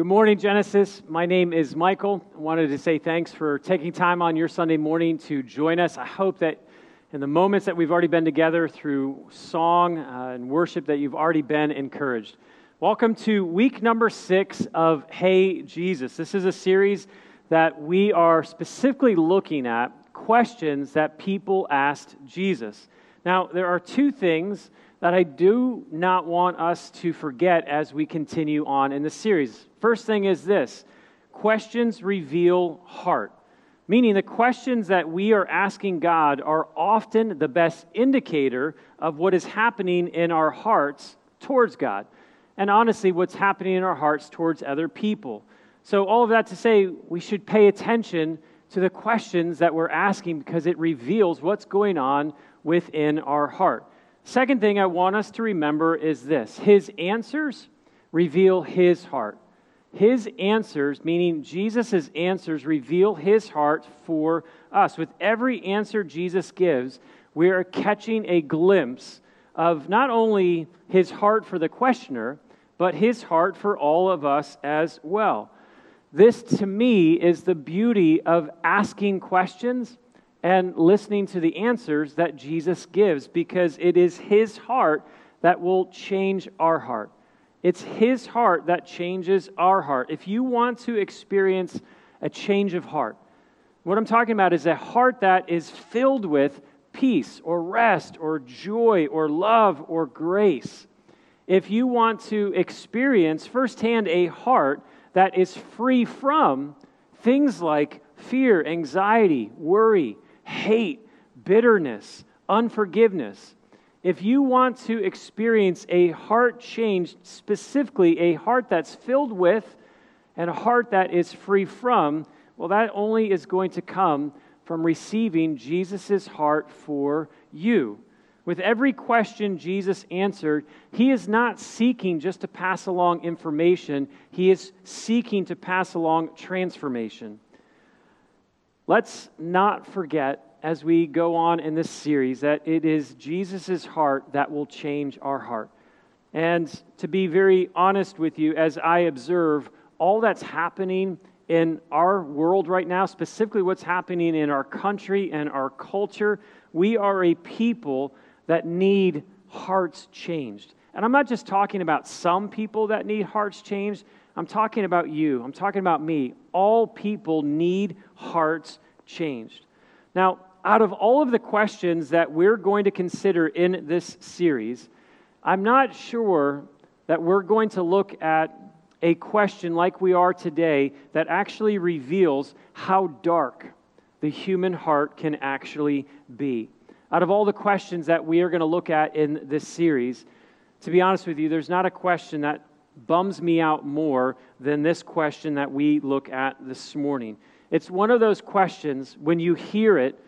Good morning, Genesis. My name is Michael. I wanted to say thanks for taking time on your Sunday morning to join us. I hope that in the moments that we've already been together through song uh, and worship that you've already been encouraged. Welcome to week number six of Hey Jesus. This is a series that we are specifically looking at questions that people asked Jesus. Now, there are two things that I do not want us to forget as we continue on in the series. First thing is this questions reveal heart, meaning the questions that we are asking God are often the best indicator of what is happening in our hearts towards God, and honestly, what's happening in our hearts towards other people. So, all of that to say, we should pay attention to the questions that we're asking because it reveals what's going on within our heart. Second thing I want us to remember is this His answers reveal His heart. His answers, meaning Jesus' answers, reveal His heart for us. With every answer Jesus gives, we are catching a glimpse of not only His heart for the questioner, but His heart for all of us as well. This, to me, is the beauty of asking questions and listening to the answers that Jesus gives because it is His heart that will change our heart. It's His heart that changes our heart. If you want to experience a change of heart, what I'm talking about is a heart that is filled with peace or rest or joy or love or grace. If you want to experience firsthand a heart that is free from things like fear, anxiety, worry, hate, bitterness, unforgiveness. If you want to experience a heart change, specifically a heart that's filled with and a heart that is free from, well, that only is going to come from receiving Jesus' heart for you. With every question Jesus answered, he is not seeking just to pass along information, he is seeking to pass along transformation. Let's not forget as we go on in this series that it is Jesus' heart that will change our heart. And to be very honest with you, as I observe all that's happening in our world right now, specifically what's happening in our country and our culture, we are a people that need hearts changed. And I'm not just talking about some people that need hearts changed. I'm talking about you. I'm talking about me. All people need hearts changed. Now, out of all of the questions that we're going to consider in this series, I'm not sure that we're going to look at a question like we are today that actually reveals how dark the human heart can actually be. Out of all the questions that we are going to look at in this series, to be honest with you, there's not a question that bums me out more than this question that we look at this morning. It's one of those questions, when you hear it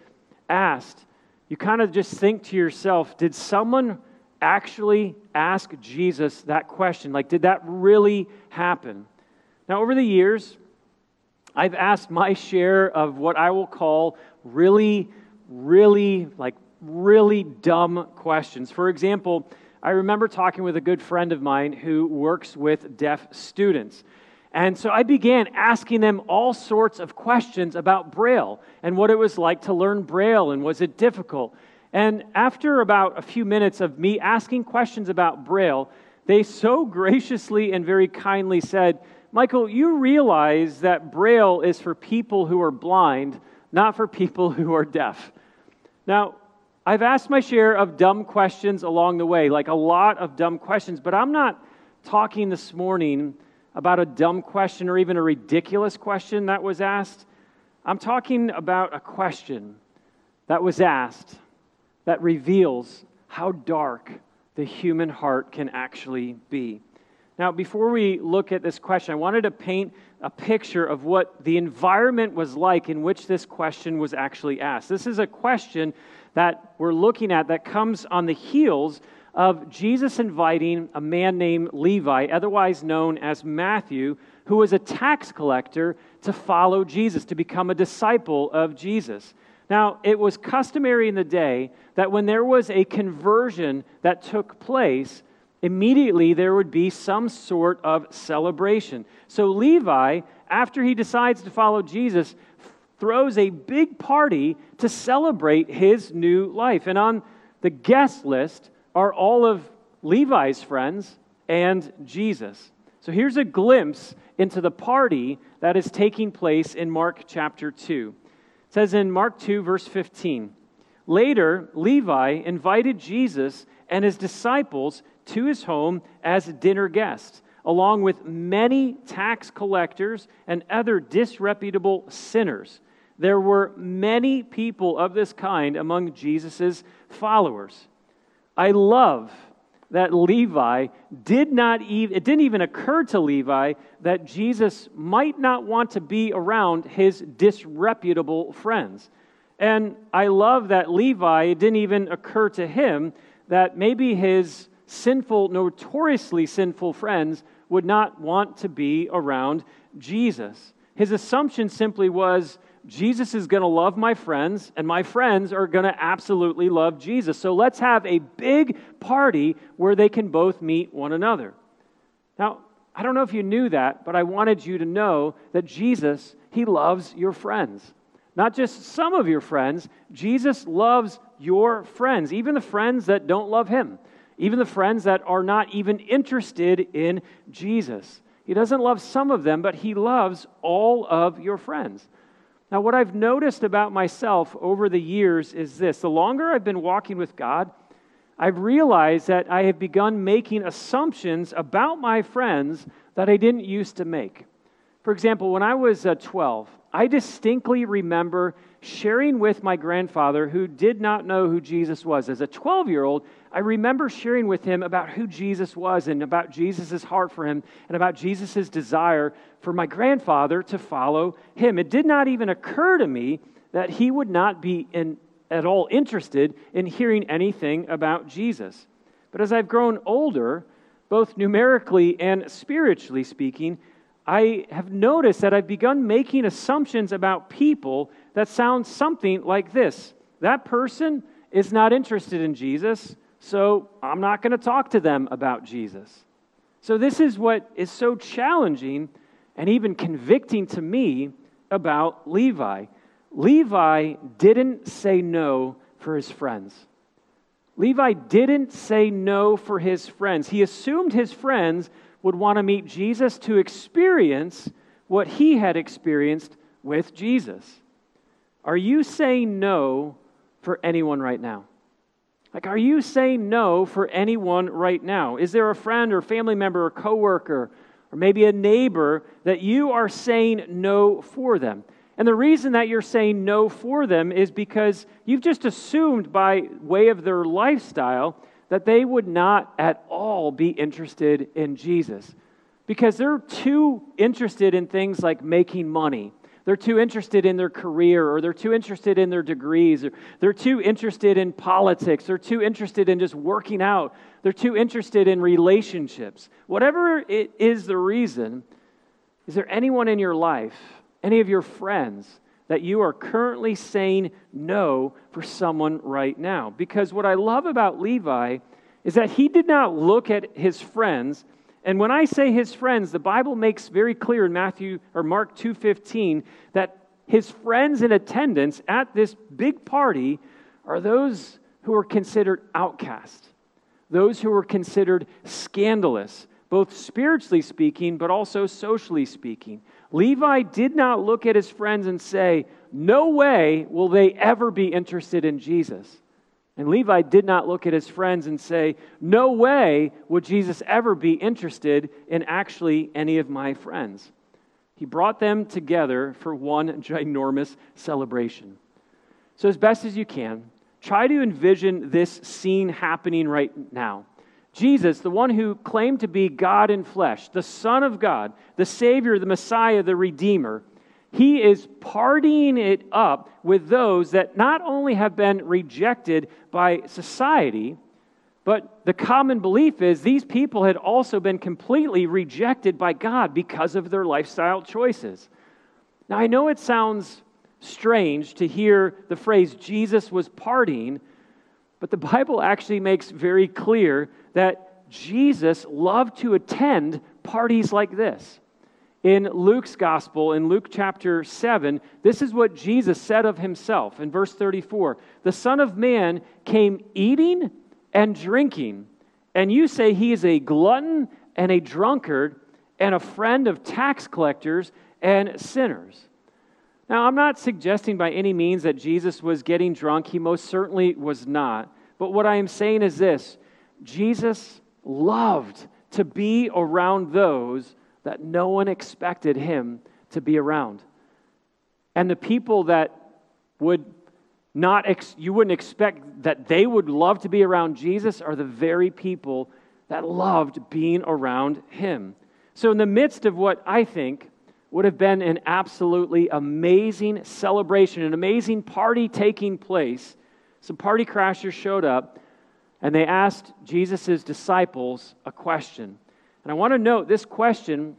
asked, you kind of just think to yourself, did someone actually ask Jesus that question? Like, did that really happen? Now, over the years, I've asked my share of what I will call really, really, like, really dumb questions. For example, I remember talking with a good friend of mine who works with deaf students. And so I began asking them all sorts of questions about Braille and what it was like to learn Braille and was it difficult. And after about a few minutes of me asking questions about Braille, they so graciously and very kindly said, Michael, you realize that Braille is for people who are blind, not for people who are deaf. Now, I've asked my share of dumb questions along the way, like a lot of dumb questions, but I'm not talking this morning about a dumb question or even a ridiculous question that was asked. I'm talking about a question that was asked that reveals how dark the human heart can actually be. Now, before we look at this question, I wanted to paint a picture of what the environment was like in which this question was actually asked. This is a question that we're looking at that comes on the heels of Jesus inviting a man named Levi, otherwise known as Matthew, who was a tax collector, to follow Jesus, to become a disciple of Jesus. Now, it was customary in the day that when there was a conversion that took place, immediately there would be some sort of celebration. So Levi, after he decides to follow Jesus, throws a big party to celebrate his new life. And on the guest list are all of Levi's friends and Jesus. So here's a glimpse into the party that is taking place in Mark chapter 2. It says in Mark 2, verse 15 Later, Levi invited Jesus and his disciples to his home as dinner guests, along with many tax collectors and other disreputable sinners. There were many people of this kind among Jesus' followers. I love that Levi did not even, it didn't even occur to Levi that Jesus might not want to be around his disreputable friends. And I love that Levi, it didn't even occur to him that maybe his sinful, notoriously sinful friends would not want to be around Jesus. His assumption simply was Jesus is going to love my friends, and my friends are going to absolutely love Jesus. So let's have a big party where they can both meet one another. Now, I don't know if you knew that, but I wanted you to know that Jesus, He loves your friends. Not just some of your friends, Jesus loves your friends, even the friends that don't love Him, even the friends that are not even interested in Jesus. He doesn't love some of them, but He loves all of your friends. Now, what I've noticed about myself over the years is this the longer I've been walking with God, I've realized that I have begun making assumptions about my friends that I didn't used to make. For example, when I was uh, 12, I distinctly remember sharing with my grandfather, who did not know who Jesus was. As a 12 year old, I remember sharing with him about who Jesus was and about Jesus' heart for him and about Jesus' desire for my grandfather to follow him. It did not even occur to me that he would not be in, at all interested in hearing anything about Jesus. But as I've grown older, both numerically and spiritually speaking, I have noticed that I've begun making assumptions about people that sounds something like this That person is not interested in Jesus, so I'm not going to talk to them about Jesus. So, this is what is so challenging and even convicting to me about Levi. Levi didn't say no for his friends. Levi didn't say no for his friends. He assumed his friends would want to meet Jesus to experience what he had experienced with Jesus. Are you saying no for anyone right now? Like, are you saying no for anyone right now? Is there a friend or family member or coworker or maybe a neighbor that you are saying no for them? And the reason that you're saying no for them is because you've just assumed by way of their lifestyle that they would not at all be interested in Jesus because they're too interested in things like making money. They're too interested in their career, or they're too interested in their degrees, or they're too interested in politics, they're too interested in just working out, they're too interested in relationships. Whatever it is the reason, is there anyone in your life, any of your friends, that you are currently saying no for someone right now. Because what I love about Levi is that he did not look at his friends and when I say his friends, the Bible makes very clear in Matthew or Mark 2:15 that his friends in attendance at this big party are those who are considered outcasts, those who are considered scandalous, both spiritually speaking but also socially speaking. Levi did not look at his friends and say, No way will they ever be interested in Jesus. And Levi did not look at his friends and say, No way would Jesus ever be interested in actually any of my friends. He brought them together for one ginormous celebration. So, as best as you can, try to envision this scene happening right now. Jesus, the one who claimed to be God in flesh, the Son of God, the Savior, the Messiah, the Redeemer, he is partying it up with those that not only have been rejected by society, but the common belief is these people had also been completely rejected by God because of their lifestyle choices. Now, I know it sounds strange to hear the phrase Jesus was partying, but the Bible actually makes very clear that Jesus loved to attend parties like this. In Luke's gospel, in Luke chapter 7, this is what Jesus said of himself in verse 34 The Son of Man came eating and drinking, and you say he is a glutton and a drunkard and a friend of tax collectors and sinners. Now, I'm not suggesting by any means that Jesus was getting drunk. He most certainly was not. But what I am saying is this Jesus loved to be around those that no one expected him to be around. And the people that would not, ex- you wouldn't expect that they would love to be around Jesus are the very people that loved being around him. So, in the midst of what I think would have been an absolutely amazing celebration, an amazing party taking place, some party crashers showed up and they asked Jesus' disciples a question. And I want to note this question,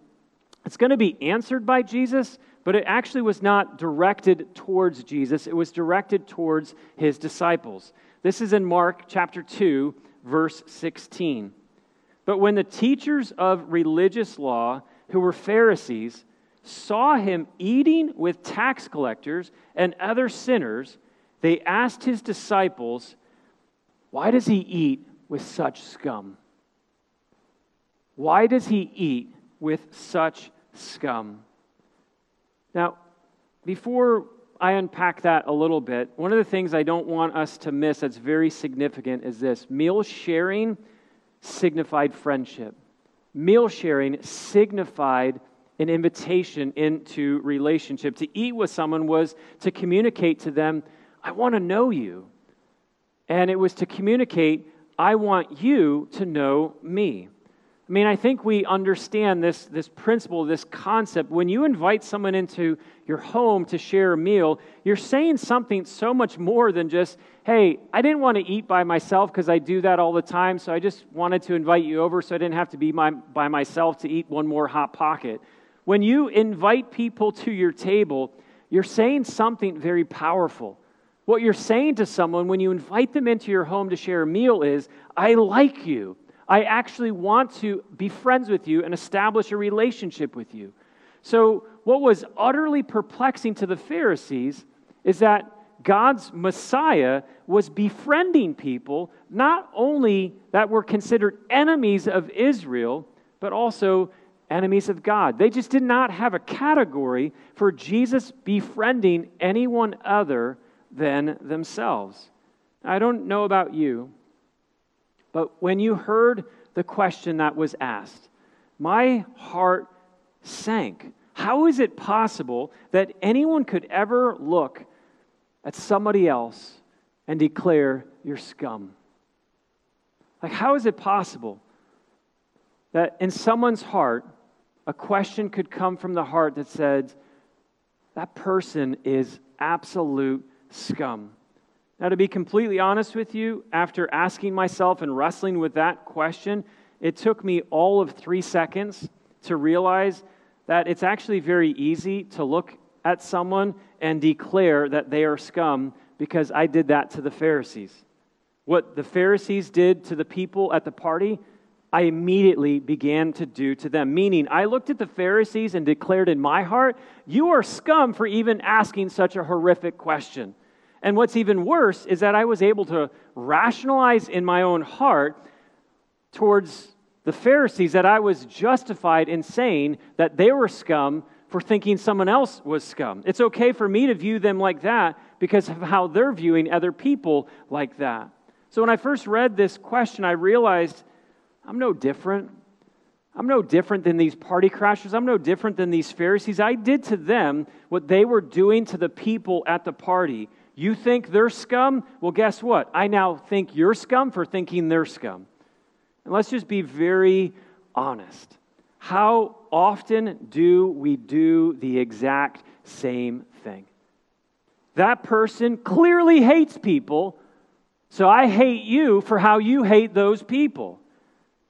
it's going to be answered by Jesus, but it actually was not directed towards Jesus, it was directed towards his disciples. This is in Mark chapter 2, verse 16. But when the teachers of religious law, who were Pharisees, saw him eating with tax collectors and other sinners, they asked his disciples, Why does he eat with such scum? Why does he eat with such scum? Now, before I unpack that a little bit, one of the things I don't want us to miss that's very significant is this meal sharing signified friendship. Meal sharing signified an invitation into relationship. To eat with someone was to communicate to them, I want to know you. And it was to communicate, I want you to know me. I mean, I think we understand this, this principle, this concept. When you invite someone into your home to share a meal, you're saying something so much more than just, hey, I didn't want to eat by myself because I do that all the time, so I just wanted to invite you over so I didn't have to be my, by myself to eat one more Hot Pocket. When you invite people to your table, you're saying something very powerful. What you're saying to someone when you invite them into your home to share a meal is, I like you. I actually want to be friends with you and establish a relationship with you. So, what was utterly perplexing to the Pharisees is that God's Messiah was befriending people, not only that were considered enemies of Israel, but also enemies of God. They just did not have a category for Jesus befriending anyone other than themselves. I don't know about you, but when you heard the question that was asked, my heart sank. How is it possible that anyone could ever look at somebody else and declare, You're scum? Like, how is it possible that in someone's heart, a question could come from the heart that said, That person is absolute scum? Now, to be completely honest with you, after asking myself and wrestling with that question, it took me all of three seconds to realize that it's actually very easy to look at someone and declare that they are scum because I did that to the Pharisees. What the Pharisees did to the people at the party, I immediately began to do to them. Meaning, I looked at the Pharisees and declared in my heart, You are scum for even asking such a horrific question. And what's even worse is that I was able to rationalize in my own heart towards the Pharisees that I was justified in saying that they were scum for thinking someone else was scum. It's okay for me to view them like that because of how they're viewing other people like that. So when I first read this question, I realized I'm no different. I'm no different than these party crashers. I'm no different than these Pharisees. I did to them what they were doing to the people at the party. You think they're scum? Well, guess what? I now think you're scum for thinking they're scum. And let's just be very honest. How often do we do the exact same thing? That person clearly hates people, so I hate you for how you hate those people.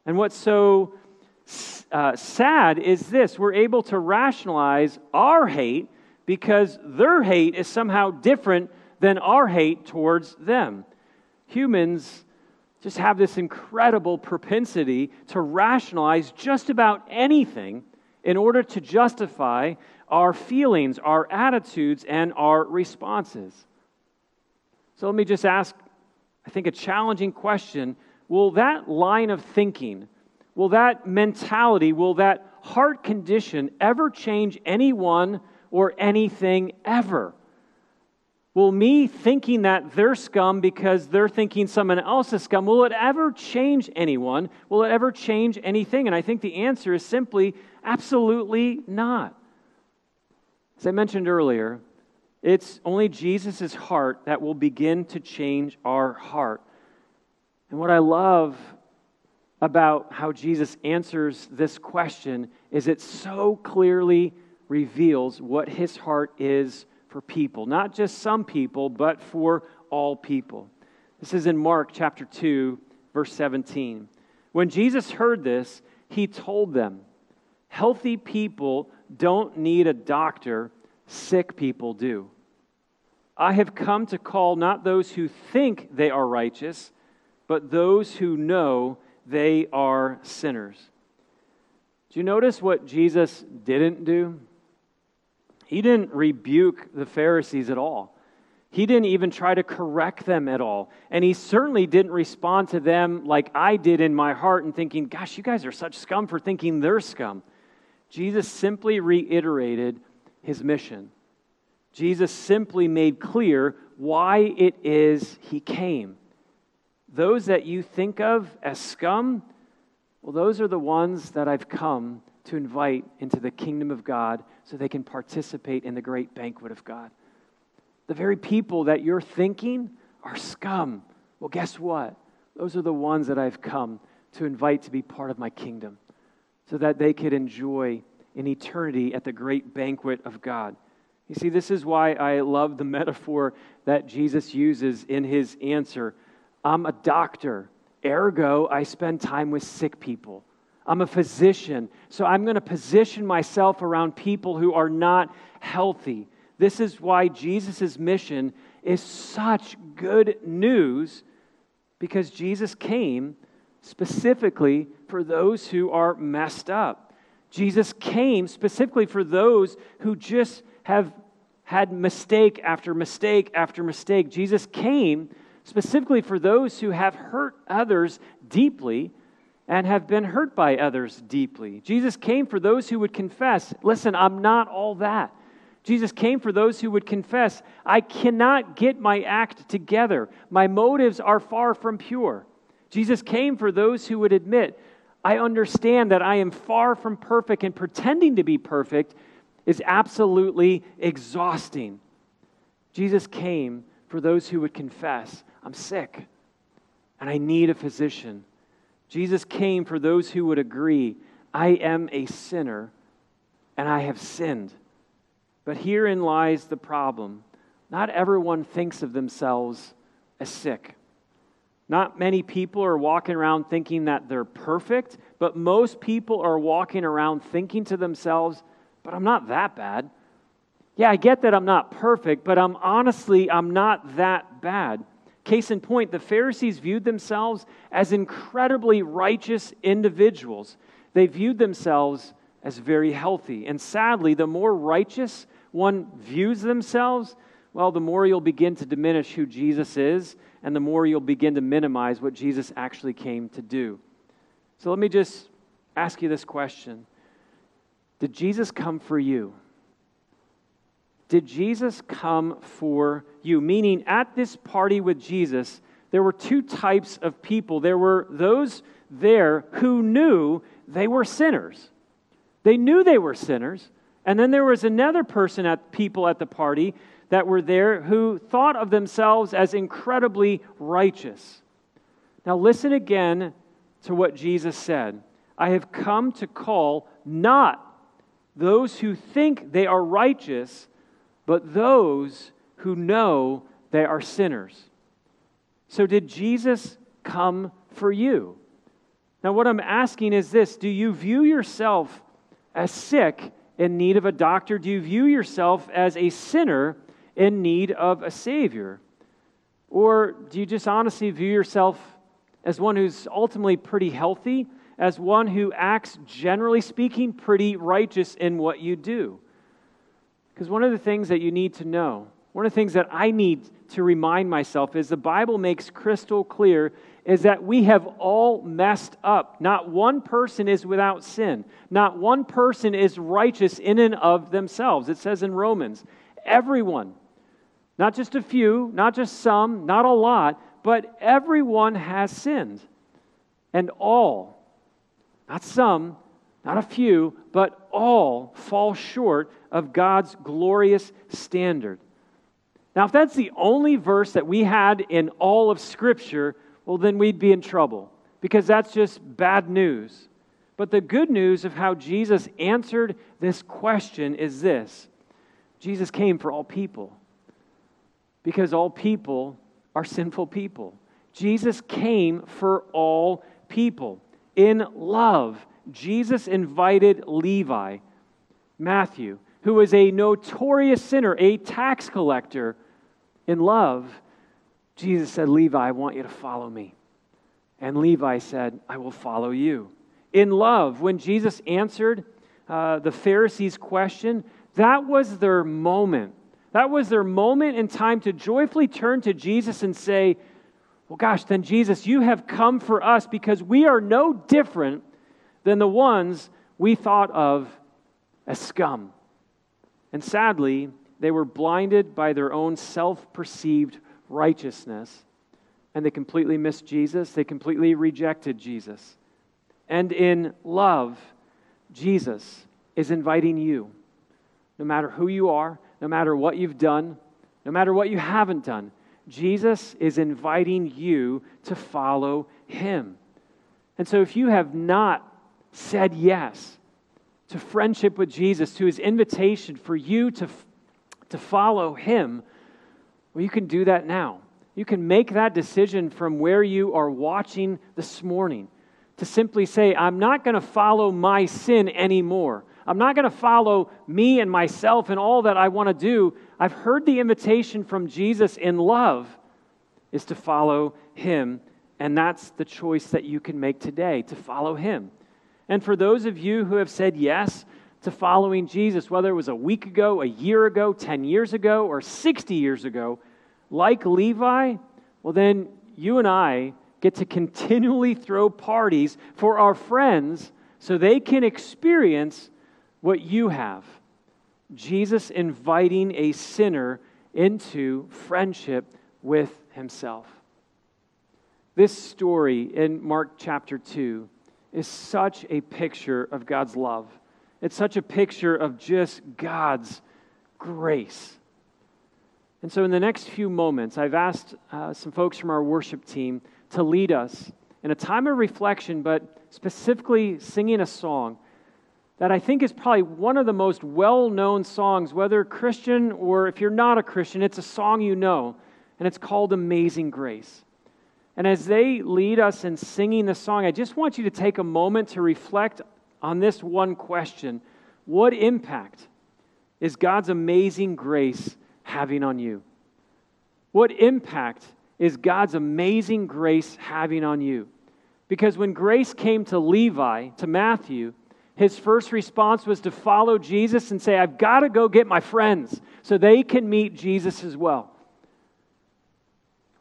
And what's so uh, sad is this we're able to rationalize our hate because their hate is somehow different than our hate towards them. Humans just have this incredible propensity to rationalize just about anything in order to justify our feelings, our attitudes, and our responses. So let me just ask, I think, a challenging question. Will that line of thinking, will that mentality, will that heart condition ever change anyone or anything ever? Will me thinking that they're scum because they're thinking someone else is scum, will it ever change anyone? Will it ever change anything? And I think the answer is simply absolutely not. As I mentioned earlier, it's only Jesus' heart that will begin to change our heart. And what I love about how Jesus answers this question is it so clearly reveals what his heart is for people, not just some people, but for all people. This is in Mark chapter 2, verse 17. When Jesus heard this, he told them, Healthy people don't need a doctor, sick people do. I have come to call not those who think they are righteous, but those who know they are sinners. Do you notice what Jesus didn't do? He didn't rebuke the Pharisees at all. He didn't even try to correct them at all. And he certainly didn't respond to them like I did in my heart and thinking, gosh, you guys are such scum for thinking they're scum. Jesus simply reiterated his mission. Jesus simply made clear why it is he came. Those that you think of as scum, well, those are the ones that I've come to invite into the kingdom of God so they can participate in the great banquet of God. The very people that you're thinking are scum. Well, guess what? Those are the ones that I've come to invite to be part of my kingdom so that they could enjoy an eternity at the great banquet of God. You see, this is why I love the metaphor that Jesus uses in his answer. I'm a doctor, ergo, I spend time with sick people. I'm a physician, so I'm going to position myself around people who are not healthy. This is why Jesus' mission is such good news because Jesus came specifically for those who are messed up. Jesus came specifically for those who just have had mistake after mistake after mistake. Jesus came specifically for those who have hurt others deeply and have been hurt by others deeply. Jesus came for those who would confess, listen, I'm not all that. Jesus came for those who would confess, I cannot get my act together. My motives are far from pure. Jesus came for those who would admit, I understand that I am far from perfect, and pretending to be perfect is absolutely exhausting. Jesus came for those who would confess, I'm sick and I need a physician. Jesus came for those who would agree, I am a sinner and I have sinned. But herein lies the problem. Not everyone thinks of themselves as sick. Not many people are walking around thinking that they're perfect, but most people are walking around thinking to themselves, but I'm not that bad. Yeah, I get that I'm not perfect, but I'm honestly, I'm not that bad. Case in point, the Pharisees viewed themselves as incredibly righteous individuals. They viewed themselves as very healthy. And sadly, the more righteous one views themselves, well, the more you'll begin to diminish who Jesus is, and the more you'll begin to minimize what Jesus actually came to do. So let me just ask you this question Did Jesus come for you? Did Jesus come for you? Meaning, at this party with Jesus, there were two types of people. There were those there who knew they were sinners. They knew they were sinners. And then there was another person at people at the party that were there who thought of themselves as incredibly righteous. Now listen again to what Jesus said. I have come to call not those who think they are righteous, but those who know they are sinners. So, did Jesus come for you? Now, what I'm asking is this Do you view yourself as sick in need of a doctor? Do you view yourself as a sinner in need of a Savior? Or do you just honestly view yourself as one who's ultimately pretty healthy, as one who acts, generally speaking, pretty righteous in what you do. Because one of the things that you need to know, one of the things that I need to remind myself is the Bible makes crystal clear is that we have all messed up. Not one person is without sin. Not one person is righteous in and of themselves. It says in Romans, everyone, not just a few, not just some, not a lot, but everyone has sinned. And all, not some, not a few, but all fall short of God's glorious standard. Now, if that's the only verse that we had in all of Scripture, well, then we'd be in trouble because that's just bad news. But the good news of how Jesus answered this question is this Jesus came for all people because all people are sinful people. Jesus came for all people. In love, Jesus invited Levi, Matthew, who was a notorious sinner, a tax collector. In love, Jesus said, Levi, I want you to follow me. And Levi said, I will follow you. In love, when Jesus answered uh, the Pharisees' question, that was their moment. That was their moment in time to joyfully turn to Jesus and say, Well, gosh, then Jesus, you have come for us because we are no different than the ones we thought of as scum. And sadly, they were blinded by their own self perceived righteousness, and they completely missed Jesus. They completely rejected Jesus. And in love, Jesus is inviting you, no matter who you are, no matter what you've done, no matter what you haven't done, Jesus is inviting you to follow him. And so if you have not said yes to friendship with Jesus, to his invitation for you to, to follow him, well, you can do that now. You can make that decision from where you are watching this morning to simply say, I'm not going to follow my sin anymore. I'm not going to follow me and myself and all that I want to do. I've heard the invitation from Jesus in love is to follow him. And that's the choice that you can make today to follow him. And for those of you who have said yes to following Jesus, whether it was a week ago, a year ago, 10 years ago, or 60 years ago, like Levi, well, then you and I get to continually throw parties for our friends so they can experience what you have. Jesus inviting a sinner into friendship with himself. This story in Mark chapter 2 is such a picture of God's love. It's such a picture of just God's grace. And so, in the next few moments, I've asked uh, some folks from our worship team to lead us in a time of reflection, but specifically singing a song that I think is probably one of the most well known songs, whether Christian or if you're not a Christian, it's a song you know, and it's called Amazing Grace. And as they lead us in singing the song, I just want you to take a moment to reflect on this one question What impact is God's amazing grace having on you? What impact is God's amazing grace having on you? Because when grace came to Levi, to Matthew, his first response was to follow Jesus and say, I've got to go get my friends so they can meet Jesus as well.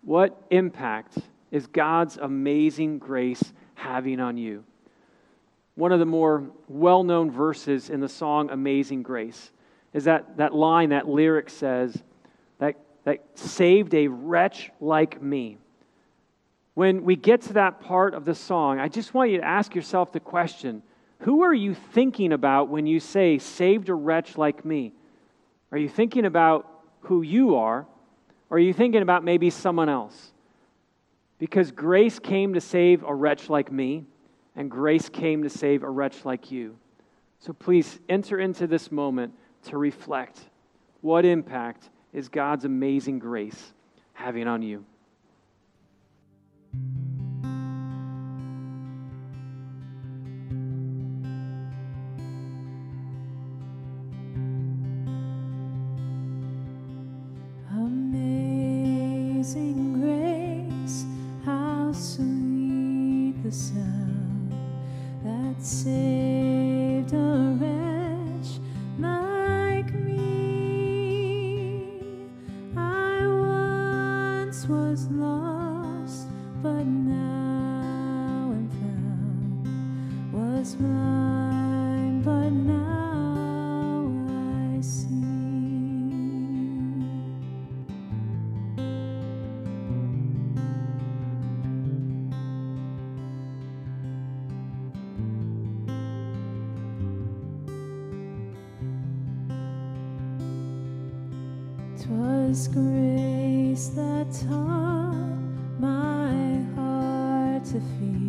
What impact is God's amazing grace having on you? One of the more well known verses in the song Amazing Grace is that, that line, that lyric says, that, that saved a wretch like me. When we get to that part of the song, I just want you to ask yourself the question who are you thinking about when you say, saved a wretch like me? Are you thinking about who you are, or are you thinking about maybe someone else? Because grace came to save a wretch like me, and grace came to save a wretch like you. So please enter into this moment to reflect what impact is God's amazing grace having on you. Heart